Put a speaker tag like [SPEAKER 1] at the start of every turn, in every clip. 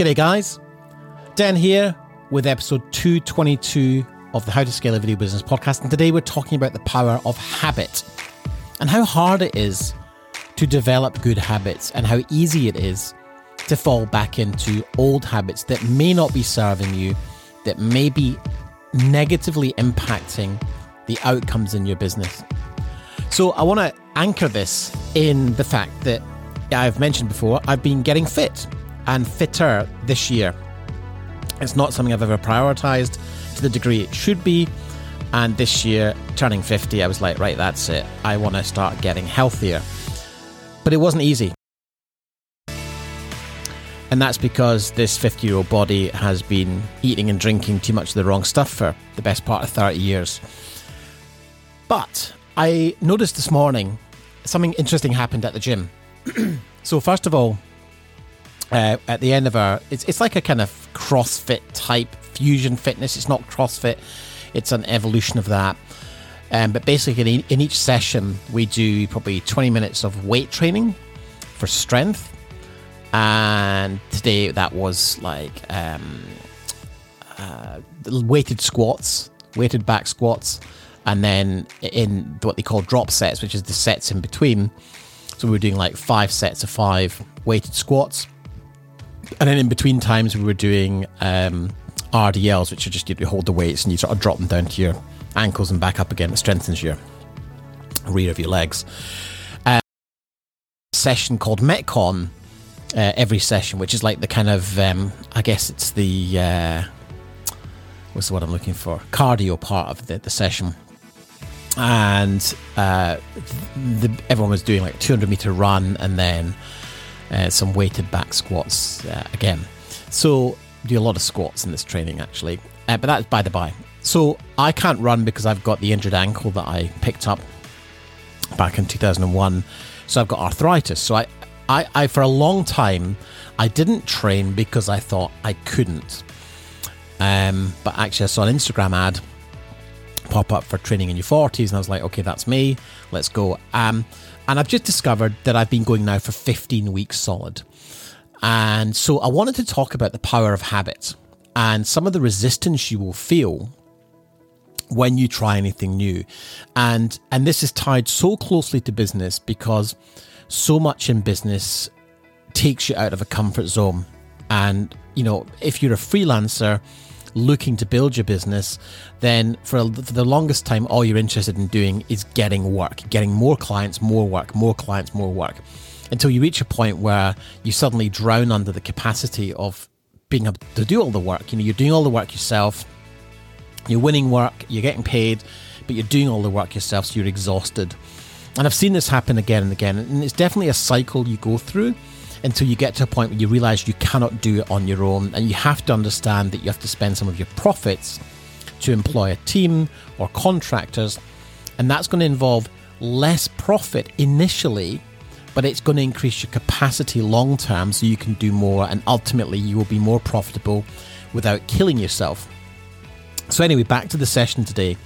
[SPEAKER 1] G'day, guys. Dan here with episode 222 of the How to Scale a Video Business podcast. And today we're talking about the power of habit and how hard it is to develop good habits and how easy it is to fall back into old habits that may not be serving you, that may be negatively impacting the outcomes in your business. So I want to anchor this in the fact that I've mentioned before, I've been getting fit and fitter this year. It's not something I've ever prioritized to the degree it should be. And this year, turning 50, I was like, right, that's it. I want to start getting healthier. But it wasn't easy. And that's because this 50 year old body has been eating and drinking too much of the wrong stuff for the best part of 30 years. But I noticed this morning something interesting happened at the gym. so, first of all, uh, at the end of our, it's, it's like a kind of CrossFit type fusion fitness. It's not CrossFit, it's an evolution of that. Um, but basically, in, in each session, we do probably 20 minutes of weight training for strength. And today, that was like um, uh, weighted squats, weighted back squats, and then in what they call drop sets, which is the sets in between. So we were doing like five sets of five weighted squats and then in between times, we were doing um, RDLs, which are just you hold the weights and you sort of drop them down to your ankles and back up again. It strengthens your rear of your legs. Um, session called Metcon uh, every session, which is like the kind of, um, I guess it's the, uh, what's the word I'm looking for? Cardio part of the, the session. And uh, the, everyone was doing like 200 meter run and then uh, some weighted back squats uh, again. So do a lot of squats in this training actually, uh, but that's by the by. So I can't run because I've got the injured ankle that I picked up back in 2001. So I've got arthritis. So I, I, I for a long time I didn't train because I thought I couldn't. Um, but actually, I saw an Instagram ad pop up for training in your 40s, and I was like, okay, that's me. Let's go. Um, and I've just discovered that I've been going now for 15 weeks solid. And so I wanted to talk about the power of habit and some of the resistance you will feel when you try anything new. And and this is tied so closely to business because so much in business takes you out of a comfort zone. And you know, if you're a freelancer, looking to build your business, then for, for the longest time, all you're interested in doing is getting work, getting more clients, more work, more clients, more work, until you reach a point where you suddenly drown under the capacity of being able to do all the work. You know, you're doing all the work yourself, you're winning work, you're getting paid, but you're doing all the work yourself, so you're exhausted. And I've seen this happen again and again, and it's definitely a cycle you go through until you get to a point where you realize you cannot do it on your own. And you have to understand that you have to spend some of your profits to employ a team or contractors. And that's going to involve less profit initially but it's going to increase your capacity long term so you can do more and ultimately you will be more profitable without killing yourself. So anyway back to the session today.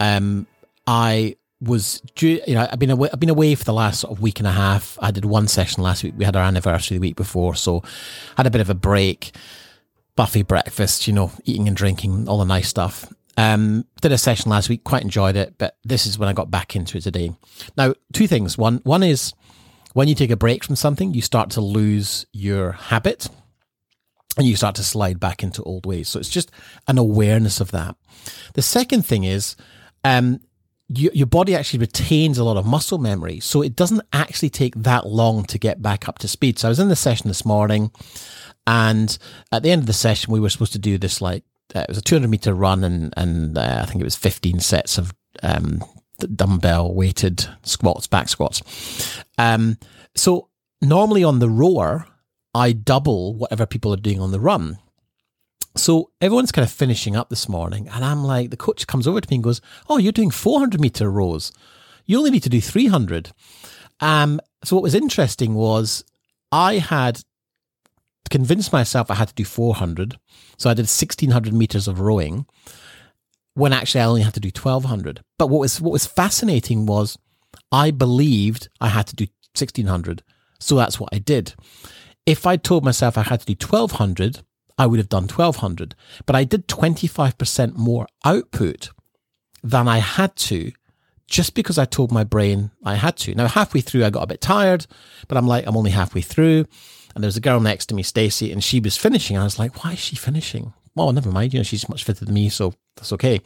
[SPEAKER 1] Um, i was due, you know I've been away I've been away for the last sort of week and a half. I did one session last week. We had our anniversary the week before, so had a bit of a break. Buffy breakfast, you know, eating and drinking, all the nice stuff. Um, did a session last week, quite enjoyed it, but this is when I got back into it today. Now, two things. One one is when you take a break from something, you start to lose your habit and you start to slide back into old ways. So it's just an awareness of that. The second thing is um, your, your body actually retains a lot of muscle memory. So it doesn't actually take that long to get back up to speed. So I was in the session this morning and at the end of the session, we were supposed to do this like, uh, it was a 200 meter run and, and uh, I think it was 15 sets of, um, dumbbell weighted squats, back squats. Um, so normally on the rower, I double whatever people are doing on the run. So everyone's kind of finishing up this morning, and I'm like, the coach comes over to me and goes, "Oh, you're doing 400 meter rows. You only need to do 300." Um, so what was interesting was I had convinced myself I had to do 400, so I did 1600 meters of rowing. When actually I only had to do 1200. But what was what was fascinating was I believed I had to do 1600, so that's what I did if I told myself I had to do 1200, I would have done 1200. But I did 25% more output than I had to just because I told my brain I had to. Now, halfway through, I got a bit tired, but I'm like, I'm only halfway through. And there was a girl next to me, Stacy, and she was finishing. I was like, why is she finishing? Well, never mind. You know, she's much fitter than me, so that's okay.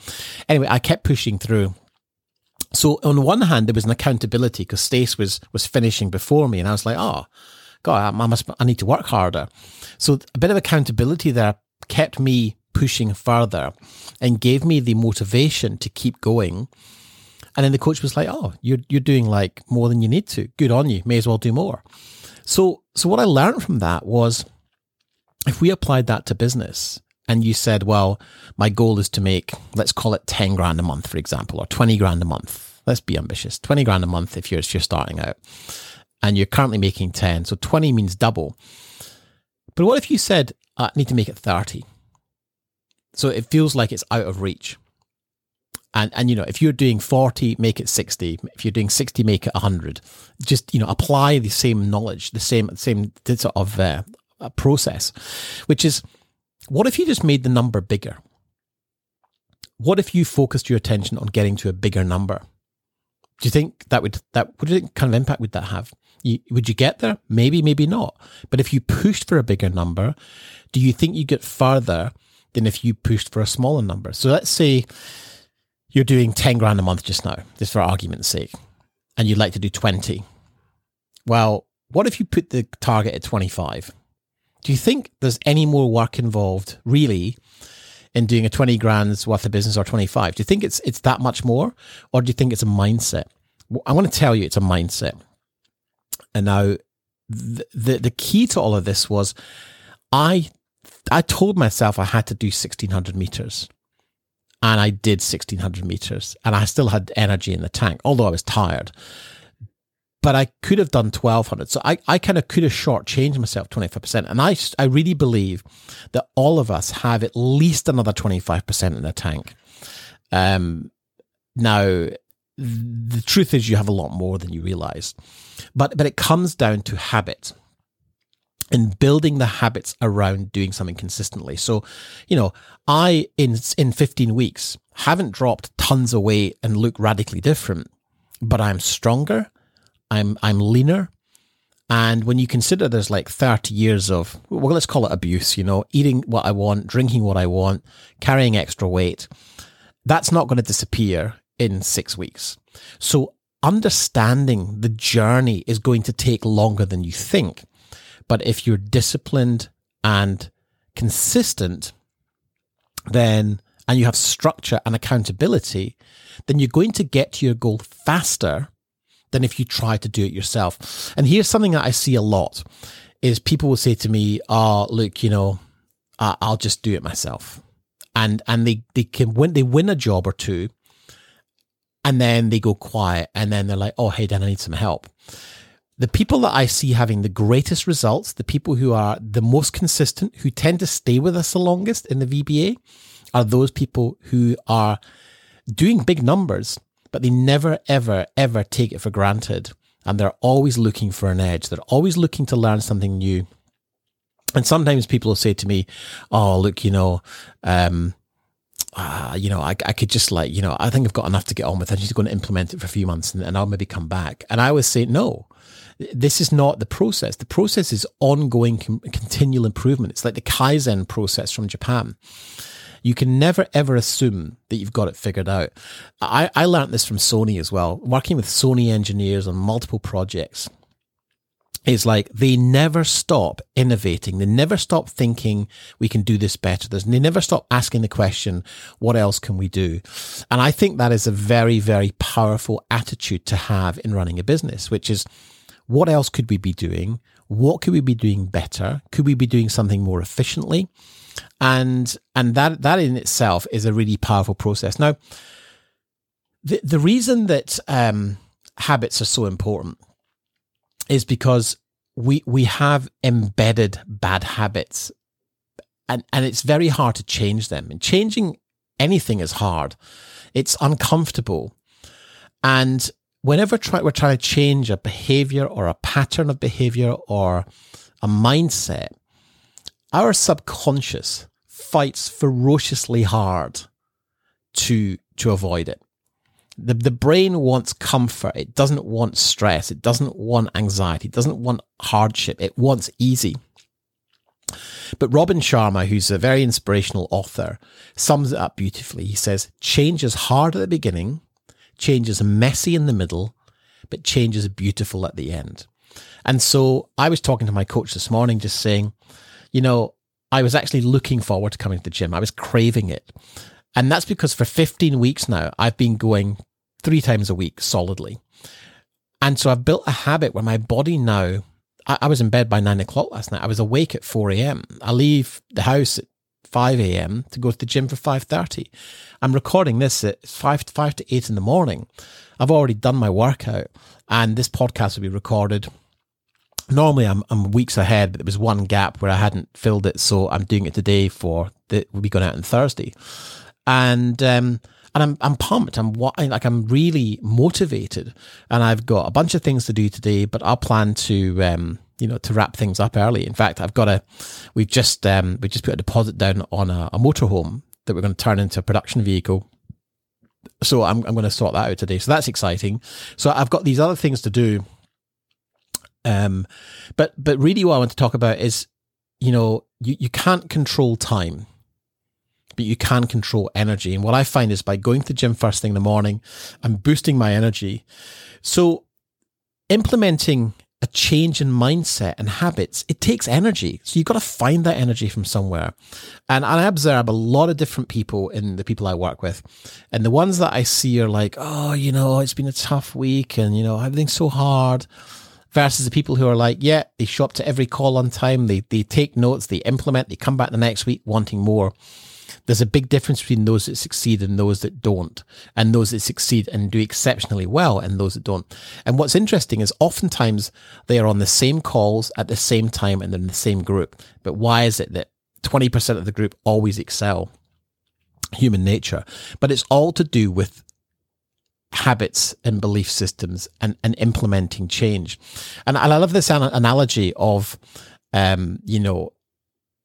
[SPEAKER 1] Anyway, I kept pushing through. So on one hand, there was an accountability because Stace was was finishing before me, and I was like, oh, God, I must, I need to work harder. So a bit of accountability there kept me pushing further and gave me the motivation to keep going. And then the coach was like, "Oh, you're you're doing like more than you need to. Good on you. May as well do more." So so what I learned from that was if we applied that to business and you said, "Well, my goal is to make let's call it 10 grand a month for example or 20 grand a month." Let's be ambitious. 20 grand a month if you're if you're starting out and you're currently making 10. So 20 means double. But what if you said, I need to make it 30? So it feels like it's out of reach. And, and you know, if you're doing 40, make it 60. If you're doing 60, make it 100. Just, you know, apply the same knowledge, the same, same sort of uh, process, which is what if you just made the number bigger? What if you focused your attention on getting to a bigger number? Do you think that would, that, what do you think kind of impact would that have? You, would you get there? Maybe, maybe not. But if you pushed for a bigger number, do you think you get further than if you pushed for a smaller number? So let's say you're doing 10 grand a month just now, just for argument's sake, and you'd like to do 20. Well, what if you put the target at 25? Do you think there's any more work involved, really, in doing a 20 grand's worth of business or 25? Do you think it's it's that much more? Or do you think it's a mindset? I want to tell you it's a mindset. And now the, the, the key to all of this was I I told myself I had to do 1600 meters. And I did 1600 meters and I still had energy in the tank, although I was tired. But I could have done 1200. So I, I kind of could have shortchanged myself 25%. And I, I really believe that all of us have at least another 25% in the tank. Um, now, the truth is you have a lot more than you realize. But but it comes down to habit and building the habits around doing something consistently. So, you know, I in in 15 weeks haven't dropped tons of weight and look radically different, but I'm stronger, I'm I'm leaner, and when you consider there's like 30 years of well let's call it abuse, you know, eating what I want, drinking what I want, carrying extra weight, that's not going to disappear in 6 weeks. So understanding the journey is going to take longer than you think. But if you're disciplined and consistent, then, and you have structure and accountability, then you're going to get to your goal faster than if you try to do it yourself. And here's something that I see a lot is people will say to me, oh, look, you know, I'll just do it myself. And, and they, they can win, they win a job or two and then they go quiet and then they're like, oh, hey, Dan, I need some help. The people that I see having the greatest results, the people who are the most consistent, who tend to stay with us the longest in the VBA, are those people who are doing big numbers, but they never, ever, ever take it for granted. And they're always looking for an edge. They're always looking to learn something new. And sometimes people will say to me, oh, look, you know, um, uh, you know, I, I could just like, you know, I think I've got enough to get on with. I'm just going to implement it for a few months and, and I'll maybe come back. And I always say, no, this is not the process. The process is ongoing, continual improvement. It's like the Kaizen process from Japan. You can never ever assume that you've got it figured out. I, I learned this from Sony as well, working with Sony engineers on multiple projects is like they never stop innovating. They never stop thinking we can do this better. They never stop asking the question, what else can we do? And I think that is a very, very powerful attitude to have in running a business, which is what else could we be doing? What could we be doing better? Could we be doing something more efficiently? And, and that, that in itself is a really powerful process. Now, the, the reason that, um, habits are so important is because we we have embedded bad habits. And and it's very hard to change them. And changing anything is hard. It's uncomfortable. And whenever try, we're trying to change a behavior or a pattern of behavior or a mindset, our subconscious fights ferociously hard to to avoid it. The, the brain wants comfort. It doesn't want stress. It doesn't want anxiety. It doesn't want hardship. It wants easy. But Robin Sharma, who's a very inspirational author, sums it up beautifully. He says, change is hard at the beginning, change is messy in the middle, but change is beautiful at the end. And so I was talking to my coach this morning, just saying, you know, I was actually looking forward to coming to the gym. I was craving it. And that's because for 15 weeks now, I've been going three times a week solidly. And so I've built a habit where my body now, I, I was in bed by nine o'clock last night. I was awake at 4 a.m. I leave the house at 5 a.m. to go to the gym for 5.30. I'm recording this at 5, 5 to 8 in the morning. I've already done my workout and this podcast will be recorded normally I'm, I'm weeks ahead, but there was one gap where I hadn't filled it. So I'm doing it today for the, we'll be going out on Thursday. And, um, and I'm, I'm pumped. I'm like, I'm really motivated and I've got a bunch of things to do today, but I'll plan to, um, you know, to wrap things up early. In fact, I've got a, we've just, um, we just put a deposit down on a, a motorhome that we're going to turn into a production vehicle. So I'm, I'm going to sort that out today. So that's exciting. So I've got these other things to do um, but but really, what I want to talk about is, you know, you, you can't control time, but you can control energy. And what I find is by going to the gym first thing in the morning, I'm boosting my energy. So implementing a change in mindset and habits, it takes energy. So you've got to find that energy from somewhere. And, I observe a lot of different people in the people I work with. And the ones that I see are like, oh, you know, it's been a tough week and, you know, everything's so hard versus the people who are like, yeah, they show up to every call on time, they they take notes, they implement, they come back the next week wanting more. There's a big difference between those that succeed and those that don't, and those that succeed and do exceptionally well and those that don't. And what's interesting is oftentimes they are on the same calls at the same time and they're in the same group. But why is it that 20% of the group always excel? Human nature. But it's all to do with habits and belief systems and, and implementing change. And, and I love this an- analogy of, um, you know,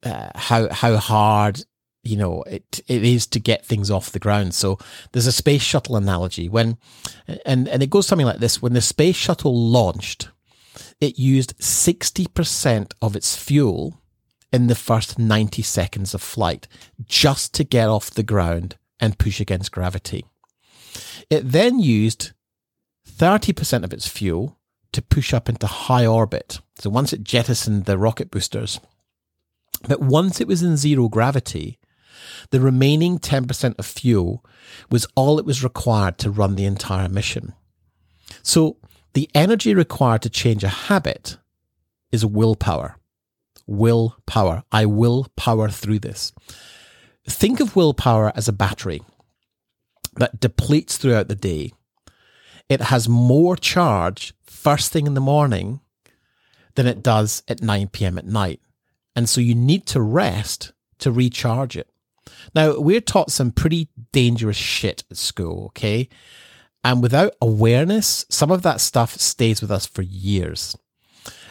[SPEAKER 1] uh, how how hard you know it it is to get things off the ground. So there's a space shuttle analogy when, and and it goes something like this: when the space shuttle launched, it used sixty percent of its fuel in the first ninety seconds of flight just to get off the ground and push against gravity. It then used 30% of its fuel to push up into high orbit. So once it jettisoned the rocket boosters, but once it was in zero gravity, the remaining 10% of fuel was all it was required to run the entire mission. So the energy required to change a habit is willpower. Willpower. I will power through this. Think of willpower as a battery that depletes throughout the day. It has more charge first thing in the morning than it does at 9 p.m. at night. And so you need to rest to recharge it. Now, we're taught some pretty dangerous shit at school, okay? And without awareness, some of that stuff stays with us for years.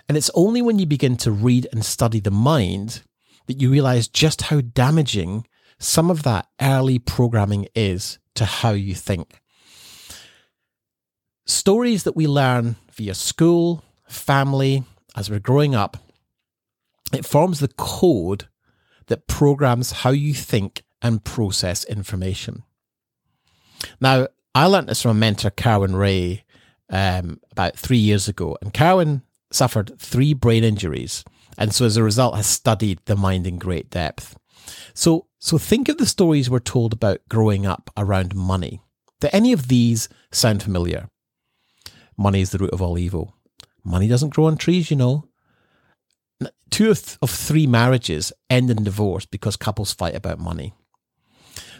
[SPEAKER 1] And it's only when you begin to read and study the mind that you realize just how damaging some of that early programming is to how you think. Stories that we learn via school, family, as we're growing up, it forms the code that programs how you think and process information. Now, I learned this from a mentor, Kerwin Rae, um, about three years ago, and Carwin suffered three brain injuries, and so as a result has studied the mind in great depth. So, so think of the stories we're told about growing up around money. Do any of these sound familiar? Money is the root of all evil. Money doesn't grow on trees, you know. Two of, of three marriages end in divorce because couples fight about money.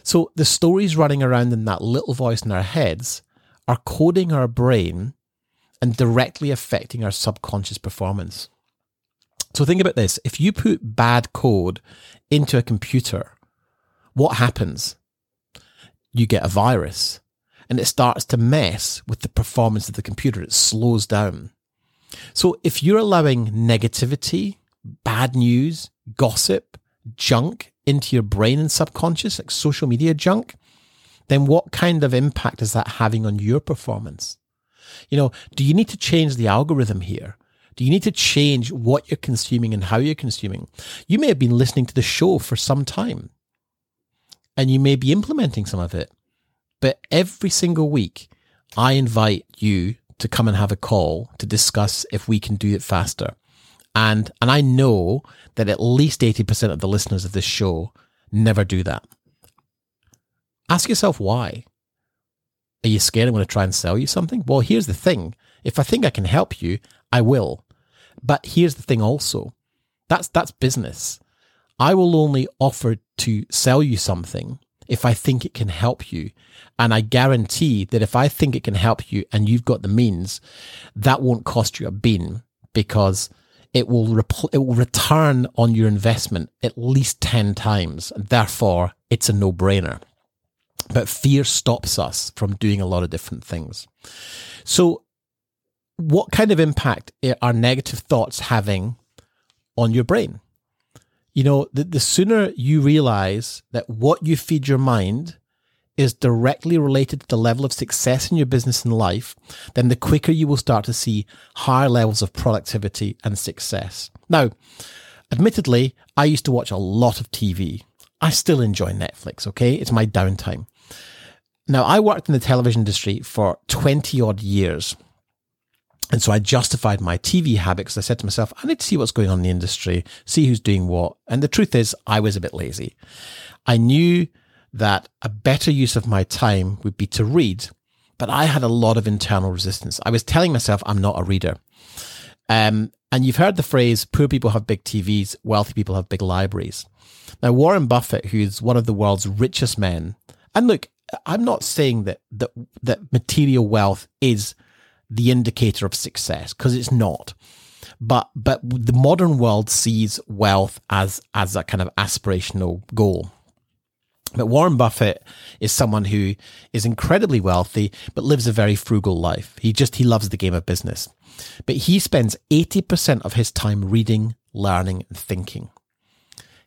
[SPEAKER 1] So the stories running around in that little voice in our heads are coding our brain and directly affecting our subconscious performance. So think about this. If you put bad code into a computer, what happens? You get a virus and it starts to mess with the performance of the computer. It slows down. So if you're allowing negativity bad news, gossip, junk into your brain and subconscious, like social media junk, then what kind of impact is that having on your performance? You know, do you need to change the algorithm here? Do you need to change what you're consuming and how you're consuming? You may have been listening to the show for some time and you may be implementing some of it, but every single week, I invite you to come and have a call to discuss if we can do it faster. And, and I know that at least 80% of the listeners of this show never do that. Ask yourself why. Are you scared I'm going to try and sell you something? Well, here's the thing. If I think I can help you, I will. But here's the thing also. That's that's business. I will only offer to sell you something if I think it can help you. And I guarantee that if I think it can help you and you've got the means, that won't cost you a bean because it will repl- it will return on your investment at least 10 times. Therefore, it's a no-brainer. But fear stops us from doing a lot of different things. So, what kind of impact are negative thoughts having on your brain? You know, the, the sooner you realize that what you feed your mind is directly related to the level of success in your business and life, then the quicker you will start to see higher levels of productivity and success. Now, admittedly, I used to watch a lot of TV. I still enjoy Netflix, okay? It's my downtime. Now, I worked in the television industry for 20 odd years. And so I justified my TV habit because I said to myself, I need to see what's going on in the industry, see who's doing what. And the truth is, I was a bit lazy. I knew that a better use of my time would be to read, but I had a lot of internal resistance. I was telling myself I'm not a reader. Um, and you've heard the phrase, poor people have big TVs, wealthy people have big libraries. Now, Warren Buffett, who's one of the world's richest men, and look, I'm not saying that that that material wealth is the indicator of success because it's not. But but the modern world sees wealth as as a kind of aspirational goal. But Warren Buffett is someone who is incredibly wealthy, but lives a very frugal life. He just, he loves the game of business. But he spends 80% of his time reading, learning, and thinking.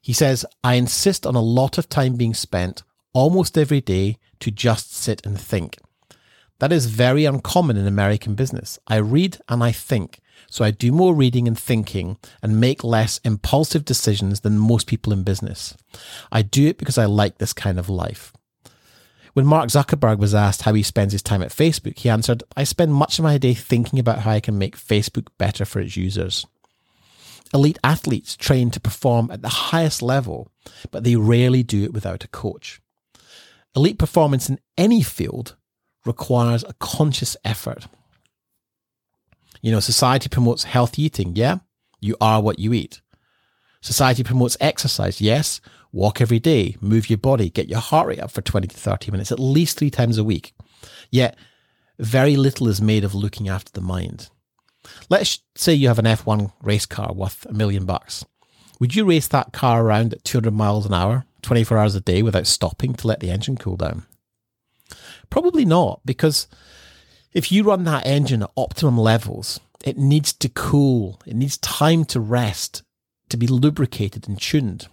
[SPEAKER 1] He says, I insist on a lot of time being spent almost every day to just sit and think. That is very uncommon in American business. I read and I think. So I do more reading and thinking and make less impulsive decisions than most people in business. I do it because I like this kind of life. When Mark Zuckerberg was asked how he spends his time at Facebook, he answered, I spend much of my day thinking about how I can make Facebook better for its users. Elite athletes train to perform at the highest level, but they rarely do it without a coach. Elite performance in any field requires a conscious effort. You know, society promotes healthy eating. Yeah. You are what you eat. Society promotes exercise. Yes. Walk every day, move your body, get your heart rate up for 20 to 30 minutes, at least three times a week. Yet, very little is made of looking after the mind. Let's say you have an F1 race car worth a million bucks. Would you race that car around at 200 miles an hour, 24 hours a day without stopping to let the engine cool down? Probably not, because if you run that engine at optimum levels, it needs to cool, it needs time to rest, to be lubricated and tuned.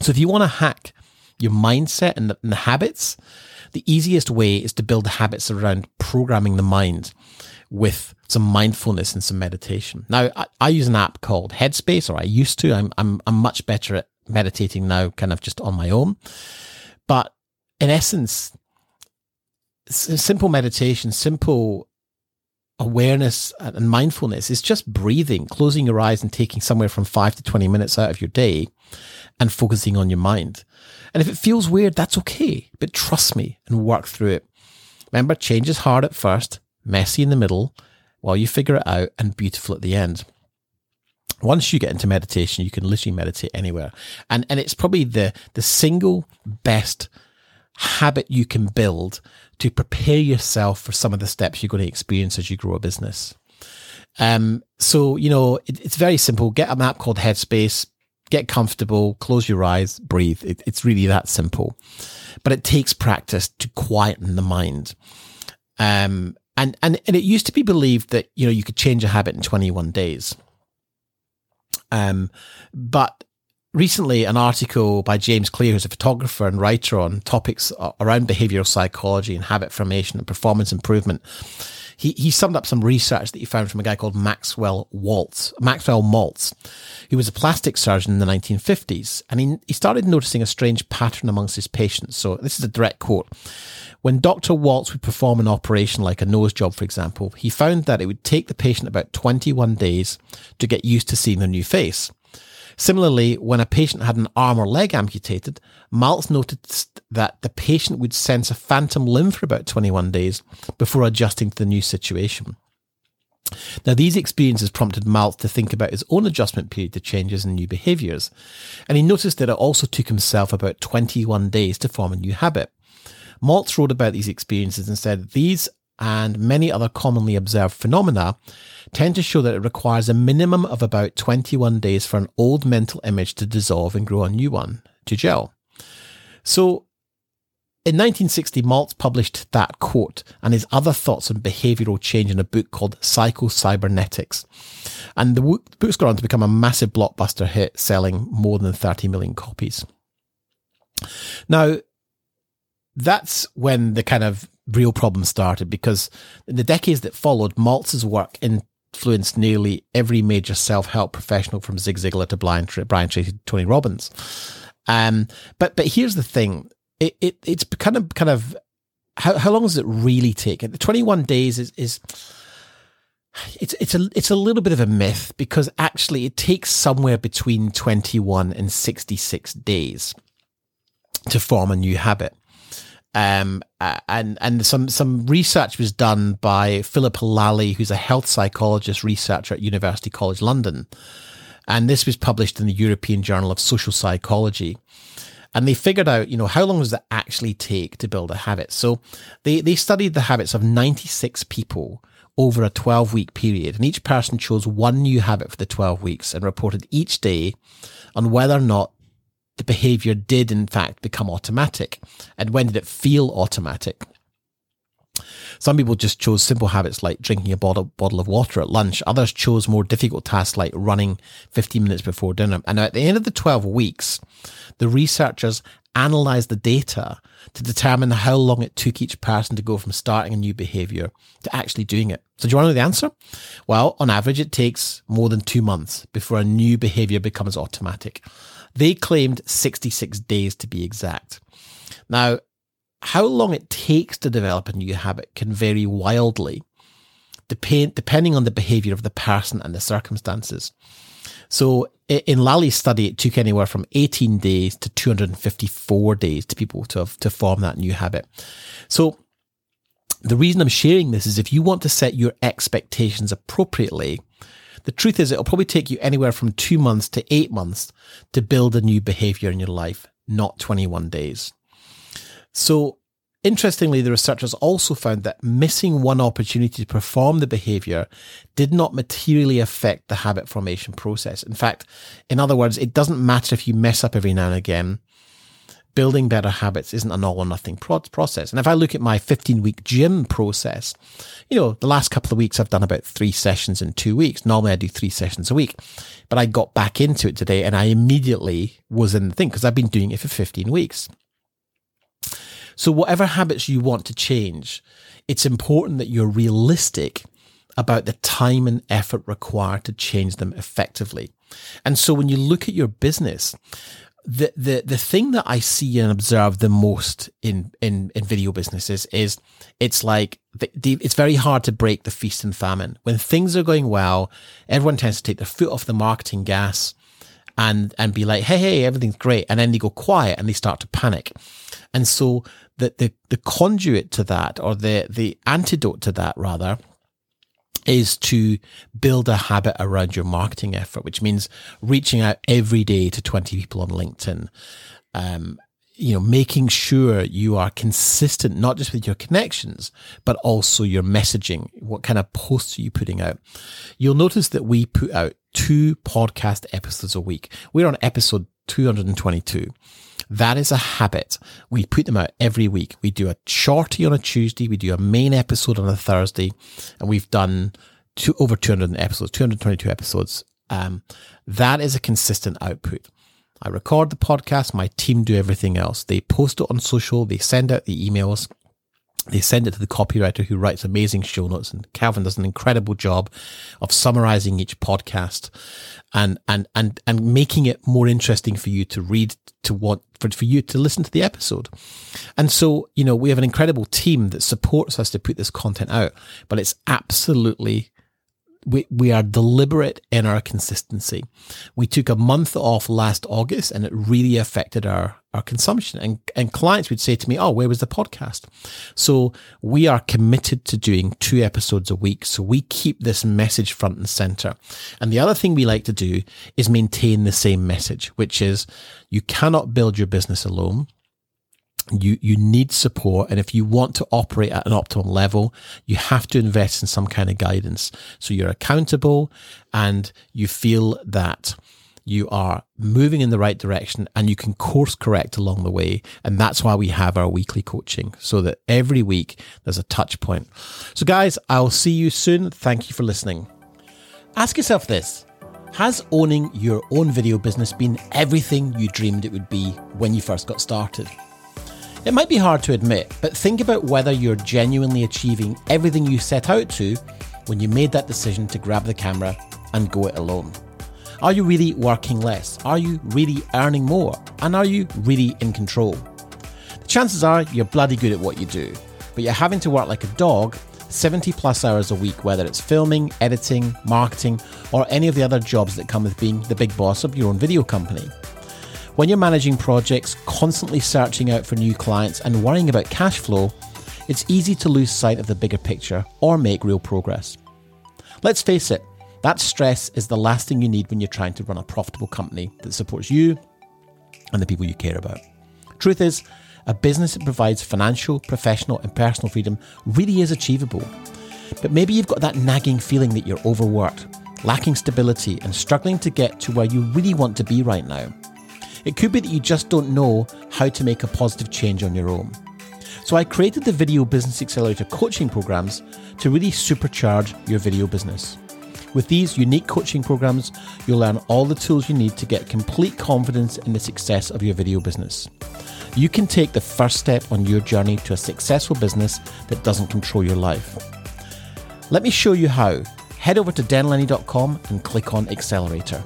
[SPEAKER 1] So if you want to hack your mindset and the, and the habits, the easiest way is to build habits around programming the mind with some mindfulness and some meditation. Now, I, I, use an app called Headspace, or I used to. I'm, I'm, I'm much better at meditating now, kind of just on my own. But in essence, simple meditation, simple awareness and mindfulness is just breathing, closing your eyes and taking somewhere from five to 20 minutes out of your day and focusing on your mind. And if it feels weird, that's okay, but trust me and work through it. Remember, change is hard at first, messy in the middle, while you figure it out, and beautiful at the end. Once you get into meditation, you can literally meditate anywhere. And, and it's probably the, the single best habit you can build to prepare yourself for some of the steps you're going to experience as you grow a business. Um, so, you know, it, it's very simple. Get an app called Headspace, get comfortable, close your eyes, breathe. It, it's really that simple. But it takes practice to quieten the mind. Um, and, and, and it used to be believed that, you know, you could change a habit in 21 days. Um, but recently, an article by James Clear, who's a photographer and writer on topics around behavioral psychology and habit formation and performance improvement, he, he summed up some research that he found from a guy called Maxwell Waltz, Maxwell Maltz, who was a plastic surgeon in the 1950s. And he, he started noticing a strange pattern amongst his patients. So this is a direct quote. When Dr. Waltz would perform an operation like a nose job, for example, he found that it would take the patient about 21 days to get used to seeing their new face. Similarly, when a patient had an arm or leg amputated, Maltz noticed that the patient would sense a phantom limb for about 21 days before adjusting to the new situation. Now, these experiences prompted Maltz to think about his own adjustment period to changes in new behaviours, and he noticed that it also took himself about 21 days to form a new habit. Maltz wrote about these experiences and said these and many other commonly observed phenomena tend to show that it requires a minimum of about 21 days for an old mental image to dissolve and grow a new one to gel. So, in 1960, Maltz published that quote and his other thoughts on behavioral change in a book called Psycho-Cybernetics. And the book's gone on to become a massive blockbuster hit, selling more than 30 million copies. Now, that's when the kind of real problem started because in the decades that followed, Maltz's work influenced nearly every major self-help professional from Zig Ziglar to Brian, Brian Tracy to Tony Robbins. Um, but but here's the thing: it, it it's kind of kind of how how long does it really take? The 21 days is is it's it's a it's a little bit of a myth because actually it takes somewhere between 21 and 66 days to form a new habit. Um, and and some some research was done by Philip Lally, who's a health psychologist researcher at University College London, and this was published in the European Journal of Social Psychology. And they figured out, you know, how long does it actually take to build a habit? So they they studied the habits of 96 people over a 12 week period, and each person chose one new habit for the 12 weeks and reported each day on whether or not the behavior did in fact become automatic? And when did it feel automatic? Some people just chose simple habits like drinking a bottle, bottle of water at lunch. Others chose more difficult tasks like running 15 minutes before dinner. And at the end of the 12 weeks, the researchers analyzed the data to determine how long it took each person to go from starting a new behavior to actually doing it. So do you want to know the answer? Well, on average, it takes more than two months before a new behavior becomes automatic. They claimed 66 days to be exact. Now, how long it takes to develop a new habit can vary wildly, depending on the behavior of the person and the circumstances. So in Lally's study, it took anywhere from 18 days to 254 days to people to have, to form that new habit. So the reason I'm sharing this is if you want to set your expectations appropriately, the truth is, it'll probably take you anywhere from two months to eight months to build a new behavior in your life, not 21 days. So, interestingly, the researchers also found that missing one opportunity to perform the behavior did not materially affect the habit formation process. In fact, in other words, it doesn't matter if you mess up every now and again building better habits isn't an all or nothing process. And if I look at my 15 week gym process, you know, the last couple of weeks I've done about three sessions in two weeks. Normally I do three sessions a week, but I got back into it today and I immediately was in the thing because I've been doing it for 15 weeks. So whatever habits you want to change, it's important that you're realistic about the time and effort required to change them effectively. And so when you look at your business, the the the thing that I see and observe the most in in in video businesses is it's like the, the, it's very hard to break the feast and famine when things are going well. Everyone tends to take their foot off the marketing gas and and be like, hey hey, everything's great, and then they go quiet and they start to panic, and so the the the conduit to that or the the antidote to that rather is to build a habit around your marketing effort, which means reaching out every day to 20 people on LinkedIn. Um, you know, making sure you are consistent, not just with your connections, but also your messaging. What kind of posts are you putting out? You'll notice that we put out two podcast episodes a week. We're on episode 222. That is a habit. We put them out every week. We do a shorty on a Tuesday. We do a main episode on a Thursday. And we've done two, over 200 episodes, 222 episodes Um, that is a consistent output. I record the podcast, my team do everything else. They post it on social, they send out the emails, they send it to the copywriter who writes amazing show notes and Calvin does an incredible job of summarizing each podcast and and and and making it more interesting for you to read to want for, for you to listen to the episode. And so, you know, we have an incredible team that supports us to put this content out, but it's absolutely we, we are deliberate in our consistency. We took a month off last August and it really affected our, our consumption. And, and clients would say to me, Oh, where was the podcast? So we are committed to doing two episodes a week. So we keep this message front and center. And the other thing we like to do is maintain the same message, which is you cannot build your business alone you you need support. And if you want to operate at an optimal level you have to invest in some kind of guidance. So you're accountable and you feel that you are moving in the right direction and you can course correct along the way. And that's why we have our weekly coaching so that every week there's a touch point. So guys i'll see you soon. Thank you for listening. Ask yourself this. Has owning your own video business been everything you dreamed it would be when you first got started it might be hard to admit, but think about whether you're genuinely achieving everything you set out to when you made that decision to grab the camera and go it alone. Are you really working less? Are you really earning more? And are you really in control? The chances are you're bloody good at what you do, but you're having to work like a dog 70 plus hours a week, whether it's filming, editing, marketing, or any of the other jobs that come with being the big boss of your own video company. When you're managing projects, constantly searching out for new clients, and worrying about cash flow, it's easy to lose sight of the bigger picture or make real progress. Let's face it, that stress is the last thing you need when you're trying to run a profitable company that supports you and the people you care about. Truth is, a business that provides financial, professional, and personal freedom really is achievable. But maybe you've got that nagging feeling that you're overworked, lacking stability, and struggling to get to where you really want to be right now. It could be that you just don't know how to make a positive change on your own. So I created the Video Business Accelerator coaching programs to really supercharge your video business. With these unique coaching programs, you'll learn all the tools you need to get complete confidence in the success of your video business. You can take the first step on your journey to a successful business that doesn't control your life. Let me show you how. Head over to danlenny.com and click on Accelerator.